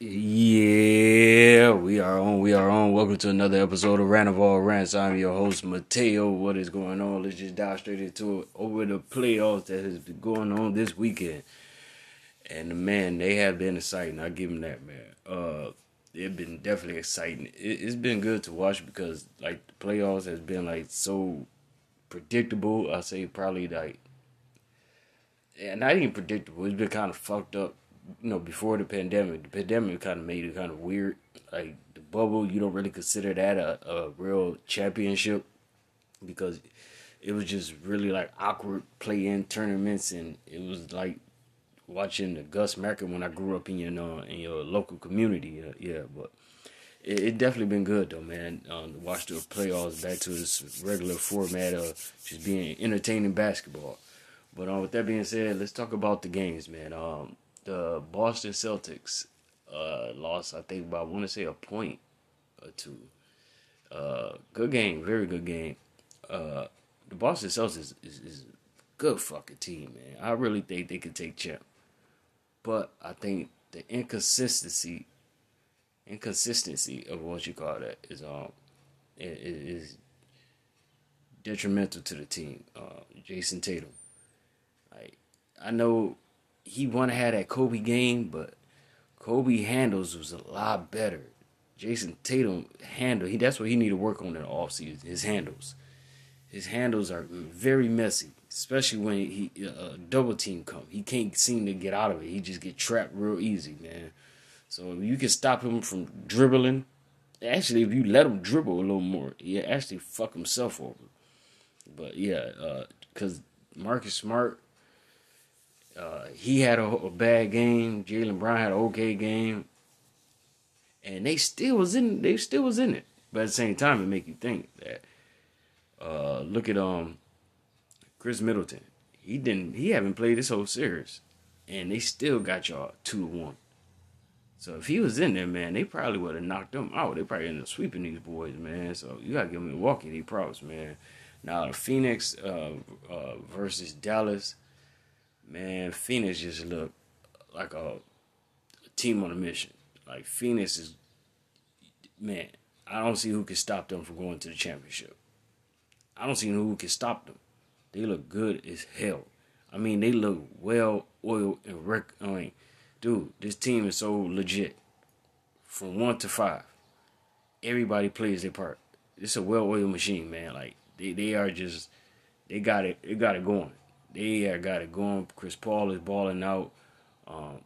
Yeah, we are on. We are on. Welcome to another episode of Rant of All Rants. I'm your host, Mateo. What is going on? Let's just dive straight into it. Over the playoffs that has been going on this weekend. And man, they have been exciting. I give them that, man. Uh, it's been definitely exciting. It, it's been good to watch because like the playoffs has been like so predictable. I say probably like, yeah, not even predictable. It's been kind of fucked up you know, before the pandemic, the pandemic kind of made it kind of weird. Like the bubble, you don't really consider that a, a real championship because it was just really like awkward play in tournaments, and it was like watching the Gus Macker when I grew up in your know, in your local community. Uh, yeah, but it, it, definitely been good though, man. Um, to watch the playoffs back to this regular format of just being entertaining basketball. But um, with that being said, let's talk about the games, man. Um, the Boston Celtics uh, lost, I think, by I want to say a point or two. Uh, good game, very good game. Uh, the Boston Celtics is, is, is, good fucking team, man. I really think they could take champ, but I think the inconsistency, inconsistency of what you call that is um, is detrimental to the team. Uh, Jayson Tatum, like I know he want to have that Kobe game, but Kobe handles was a lot better. Jayson Tatum handle he that's what he need to work on in the offseason. His handles, his handles are very messy, especially when he uh, double team come. He can't seem to get out of it. He just get trapped real easy, man. So you can stop him from dribbling. Actually, if you let him dribble a little more, he actually fuck himself over. But yeah, because uh, Marcus Smart uh, he had a, a, bad game. Jaylen Brown had an okay game, and they still was in. They still was in it. But at the same time, it make you think that. Uh, look at um, Khris Middleton. He didn't. He haven't played this whole series, and they still got y'all two to one. So if he was in there, man, they probably would have knocked them out. They probably ended up sweeping these boys, man. So you gotta give Milwaukee their props, man. Now Phoenix uh, uh, versus Dallas man, Phoenix just look like a, team on a mission. Like Phoenix is, man, I don't see who can stop them from going to the championship. I don't see who can stop them. They look good as hell. I mean, they look well oiled and rec. I mean, dude, this team is so legit. From one to five, everybody plays their part. It's a well oiled machine, man. Like they, they are just, they got it, they got it going. They got it going. Chris Paul is balling out. Um,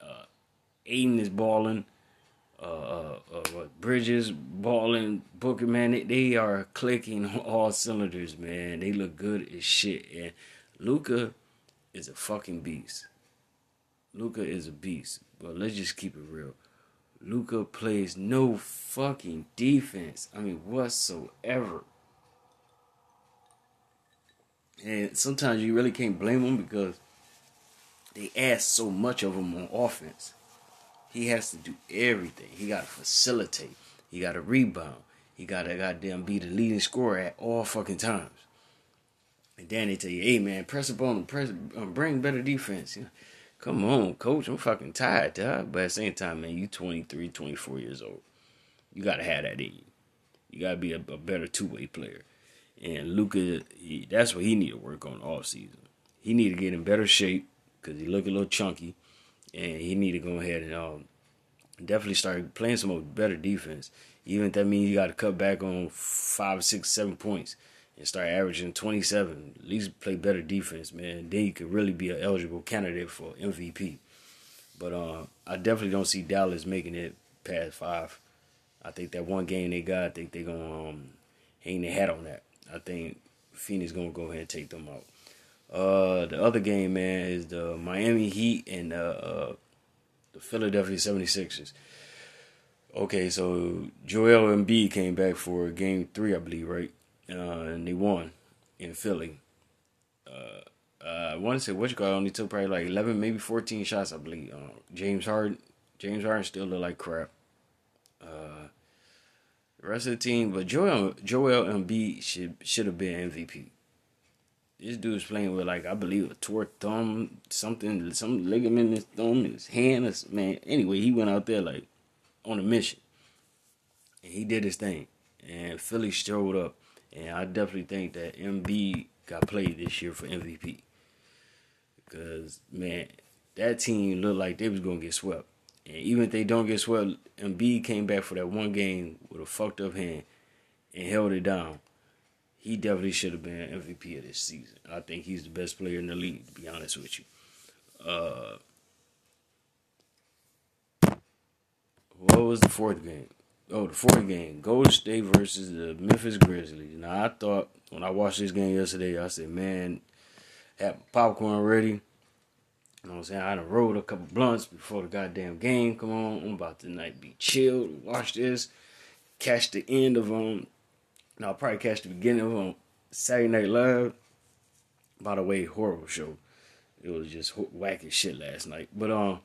uh, Ayton is balling. Uh, uh, uh, Bridges balling. Booker, man, they, they are clicking all cylinders, man. They look good as shit. And Luka is a fucking beast. Luka is a beast. But let's just keep it real. Luka plays no fucking defense. I mean, whatsoever. And sometimes you really can't blame him because they ask so much of him on offense. He has to do everything. He got to facilitate. He got to rebound. He got to goddamn be the leading scorer at all fucking times. And they tell you, hey man, press up on him, press, um, bring better defense. You come on, coach, I'm fucking tired, dog. But at the same time, man, you 23, 24 years old. You got to have that in you. You got to be a, a better two way player. And Luka, that's what he need to work on off season. He need to get in better shape because he look a little chunky, and he need to go ahead and um, definitely start playing some better defense. Even if that means you got to cut back on five, six, seven points and start averaging 27. At least play better defense, man. Then you could really be an eligible candidate for MVP. But uh, I definitely don't see Dallas making it past five. I think that one game they got, I think they're going to um, hang their hat on that. I think Phoenix gonna go ahead and take them out. Uh, the other game, man, is the Miami Heat and uh, uh, the Philadelphia 76ers. Okay, so Joel Embiid came back for game three, I believe, right? Uh, and they won in Philly. Uh, uh, I want to say what you got only took probably like 11, maybe 14 shots, I believe. James Harden, James Harden still look like crap. Rest of the team, but Joel Joel Embiid should should have been MVP. this dude's playing with like I believe a tore thumb, something, some ligament in his thumb, his hand. Man, anyway, he went out there like on a mission, and he did his thing. And Philly showed up, and I definitely think that Embiid got played this year for MVP. Because man, that team looked like they was gonna get swept. And even if they don't get swept, Embiid came back for that one game with a fucked up hand and held it down he definitely should have been MVP of this season. I think he's the best player in the league, to be honest with you. Uh, what was the fourth game? Oh, the fourth game, Golden State versus the Memphis Grizzlies. Now, I thought when I watched this game yesterday, I said, man, had popcorn ready. You know what I'm saying? I done rolled a couple blunts before the goddamn game. Come on, I'm about to night be chilled, watch this, catch the end of um and I'll probably catch the beginning of on Saturday Night Live. By the way, horrible show. It was just wacky shit last night. But um,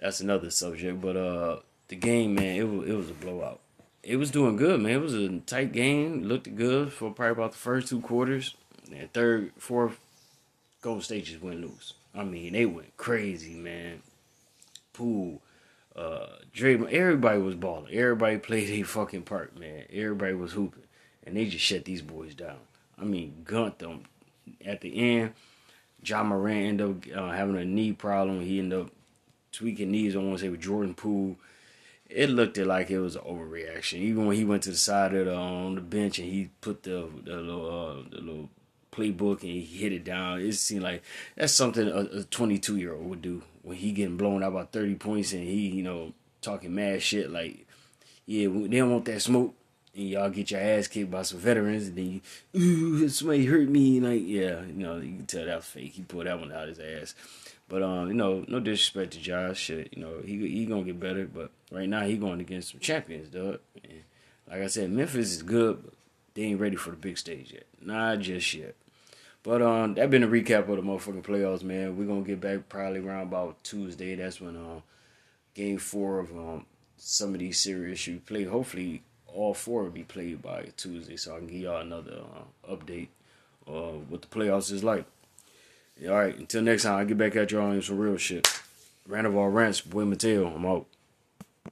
that's another subject. But uh, the game, man, it was it was a blowout. It was doing good, man. It was a tight game. Looked good for probably about the first two quarters. And third, fourth, Golden State just went loose. I mean, they went crazy, man. Poole, uh, Draymond, everybody was balling. Everybody played a fucking part, man. Everybody was hooping and they just shut these boys down. I mean, gunt them. At the end, Ja Morant ended up uh, having a knee problem. He ended up tweaking knees. I want to say with Jordan Poole. It looked like it was an overreaction. Even when he went to the side of the on the bench and he put the the little uh, the little playbook and he hit it down. It seemed like that's something a 22 year old would do when he getting blown out by 30 points and he you know talking mad shit like yeah they don't want that smoke and y'all get your ass kicked by some veterans, and then you, ooh, somebody hurt me, like yeah, you know, you can tell that fake. He pulled that one out his ass. But um, you know, no disrespect to Josh, shit, you know, he he gonna get better, but right now he going against some champions, dog. And like I said, Memphis is good, but they ain't ready for the big stage yet. Not just yet. But um, that been a recap of the motherfucking playoffs, man. We're gonna get back probably around about Tuesday. That's when um, game four of um some of these series should play. Hopefully all four will be played by Tuesday, so I can give y'all another uh, update uh, what the playoffs is like. All right, until next time, I get back at y'all on some real shit. Randall Rants, boy Mateo, I'm out.